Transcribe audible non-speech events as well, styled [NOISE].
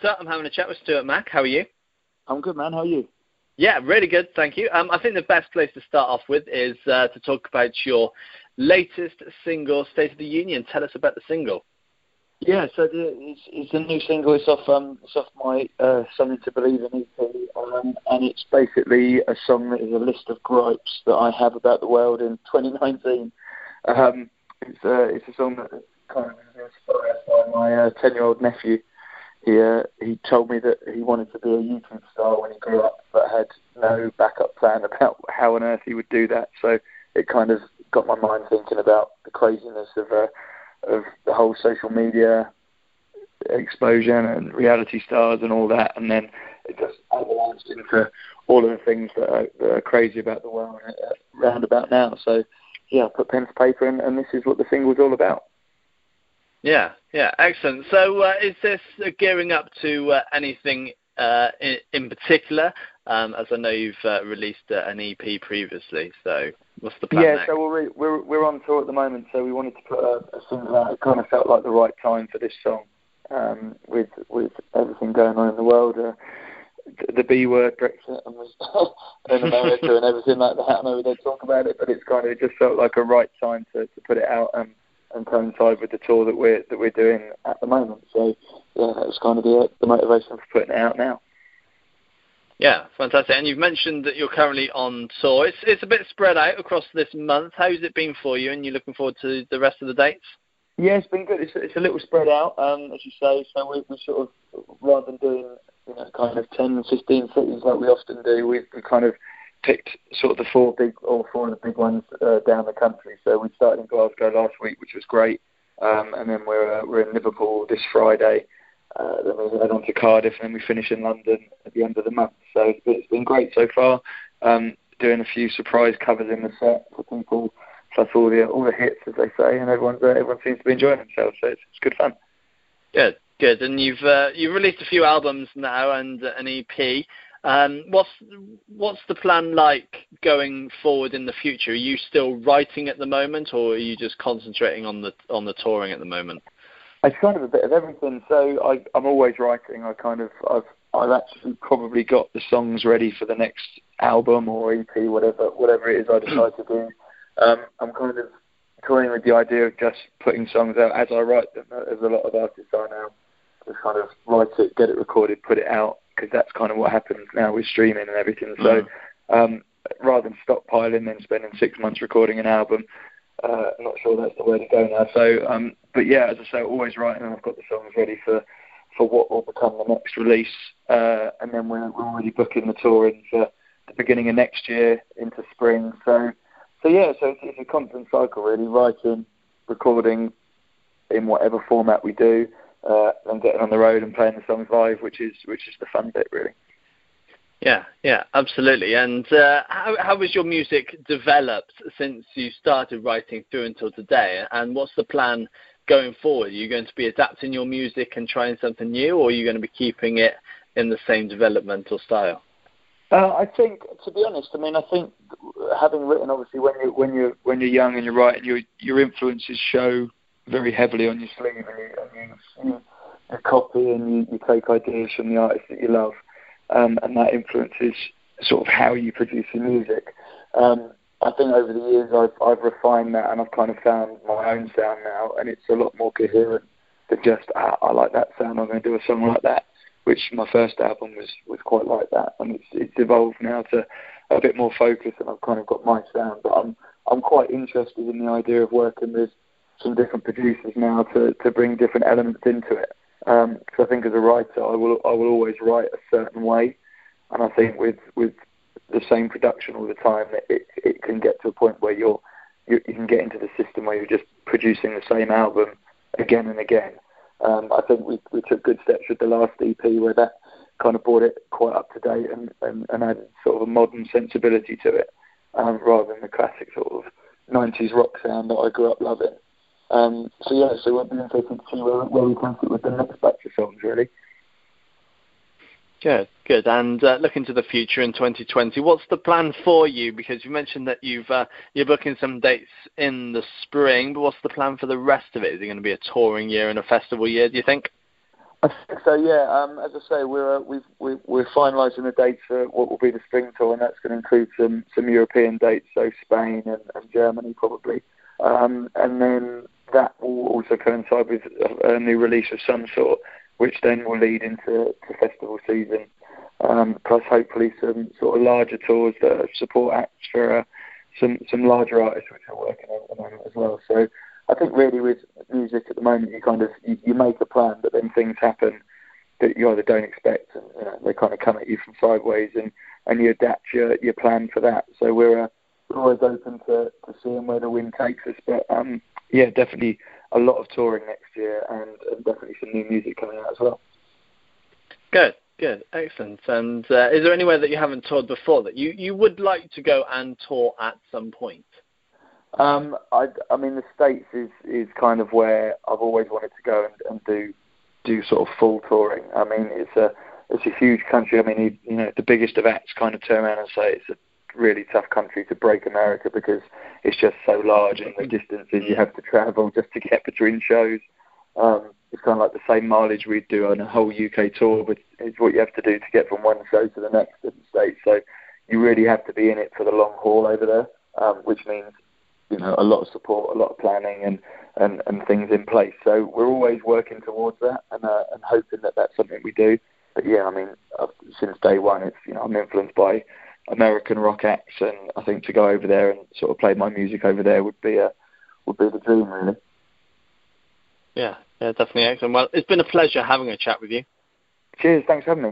So I'm having a chat with Stewart Mac. How are you? I'm good, man. How are you? Yeah, really good, thank you. Um, I think the best place to start off with is uh, to talk about your latest single, State of the Union. Tell us about the single. Yeah, so the, it's, it's a new single. It's off um, it's off my uh, Something to Believe in EP, um, and it's basically a song that is a list of gripes that I have about the world in 2019. Um, it's uh, it's a song that kind of inspired by my ten uh, year old nephew. He uh, he told me that he wanted to be a YouTube star when he grew up, but had no backup plan about [LAUGHS] how on earth he would do that. So it kind of got my mind thinking about the craziness of uh, of the whole social media explosion and reality stars and all that, and then it just avalanches into all of the things that are, that are crazy about the world uh, round about now. So yeah, I put pen to paper, and, and this is what the single's all about. Yeah, yeah, excellent. So, uh, is this gearing up to uh, anything uh, in, in, particular? Um, as I know you've uh, released uh, an EP previously, so what's the plan? Yeah, next? so we're, we're we're on tour at the moment, so we wanted to put a, a single out. It kind of felt like the right time for this song, um, with with everything going on in the world. Uh, the B word, Brexit, [LAUGHS] and, America, and everything like that. I know they talk about it, but it's kind of it just felt like a right time to, to put it out. Um, and coincide with the tour that we're that we're doing at the moment. So yeah, that was kind of the the motivation for putting it out now. Yeah, fantastic. And you've mentioned that you're currently on tour. It's it's a bit spread out across this month. How's it been for you? And you're looking forward to the rest of the dates? Yeah, it's been good. It's it's a little spread out, um, as you say. So we we sort of rather than doing you know kind of 10, 15 cities like we often do, we've we kind of picked sort of the four big or four of the big ones uh, down the country. So we started in Glasgow last week, which was great, um, and then we're uh, we're in Liverpool this Friday. Uh, then we head on to Cardiff, and then we finish in London at the end of the month. So it's been, it's been great so far. Um, doing a few surprise covers in the set for people, plus all the all the hits, as they say, and everyone's uh, everyone seems to be enjoying themselves. So it's, it's good fun. Good, good. And you've uh, you've released a few albums now and an EP. Um, what's what's the plan like going forward in the future? Are you still writing at the moment, or are you just concentrating on the on the touring at the moment? It's kind of a bit of everything. So I, I'm always writing. I kind of I've I've actually probably got the songs ready for the next album or EP, whatever whatever it is I decide to do. Um, I'm kind of toying with the idea of just putting songs out as I write them, as a lot of artists are now. Just kind of write it, get it recorded, put it out, because that's kind of what happens now with streaming and everything. So mm. um, rather than stockpiling, and spending six months recording an album, uh, I'm not sure that's the way to go now. So, um, but yeah, as I say, always writing, and I've got the songs ready for for what will become the next release, uh, and then we're, we're already booking the tour in for the beginning of next year into spring. So, so yeah, so it's, it's a constant cycle really, writing, recording in whatever format we do, uh, and getting on the road and playing the songs live, which is which is the fun bit, really. Yeah, yeah, absolutely. And uh, how how has your music developed since you started writing through until today? And what's the plan going forward? Are you going to be adapting your music and trying something new, or are you going to be keeping it in the same developmental style? Uh, I think, to be honest, I mean, I think having written, obviously, when you when you when you're young and you're writing, your your influences show very heavily on your sleeve, and you, you, you copy and you, you take ideas from the artists that you love, um, and that influences sort of how you produce your music. Um, I think over the years I've, I've refined that and I've kind of found my own sound now, and it's a lot more coherent than just ah, I like that sound. I'm going to do a song like that, which my first album was was quite like that, and it's it's evolved now to a bit more focus, and I've kind of got my sound. But I'm I'm quite interested in the idea of working with some different producers now to, to bring different elements into it. Because um, I think as a writer, I will I will always write a certain way, and I think with with the same production all the time, it it can get to a point where you're you, you can get into the system where you're just producing the same album again and again. Um, I think we we took good steps with the last EP where that kind of brought it quite up to date and, and, and added sort of a modern sensibility to it, um, rather than the classic sort of 90s rock sound that I grew up loving. Um, so yeah, so it'll be interesting to see where, where we can sit with the next batch of songs, really. Good, good. And uh, looking to the future in 2020, what's the plan for you? Because you mentioned that you've uh, you're booking some dates in the spring, but what's the plan for the rest of it? Is it going to be a touring year and a festival year? Do you think? I think so. Yeah. Um, as I say, we're uh, we've, we're, we're finalising the dates for what will be the spring tour, and that's going to include some some European dates, so Spain and, and Germany probably. Um, and then that will also coincide with a, new release of some sort, which then will lead into to festival season. Um, plus, hopefully, some sort of larger tours that support acts for uh, some some larger artists which are working on at the moment as well. So I think really with music at the moment, you kind of you, you make a plan, but then things happen that you either don't expect, and you know, they kind of come at you from sideways, and and you adapt your your plan for that. So we're, uh, always open to, to seeing where the wind takes us. But um, yeah, definitely a lot of touring next year, and, and definitely some new music coming out as well. Good, good, excellent. And uh, is there anywhere that you haven't toured before that you, you would like to go and tour at some point? Um, I, I mean, the states is is kind of where I've always wanted to go and, and do do sort of full touring. I mean, it's a it's a huge country. I mean, you know, the biggest of acts kind of turn around and say it's a really tough country to break America because it's just so large and the distances you have to travel just to get between shows. Um, it's kind of like the same mileage we'd do on a whole UK tour, but it's what you have to do to get from one show to the next in the States. So you really have to be in it for the long haul over there, um, which means you know a lot of support, a lot of planning, and and, and things in place. So we're always working towards that, and uh, and hoping that that's something we do. But yeah, I mean, uh, since day one, it's you know I'm influenced by American rock acts, and I think to go over there and sort of play my music over there would be a would be the dream, really. Yeah, yeah, definitely excellent. Well, it's been a pleasure having a chat with you. Cheers, thanks for having me.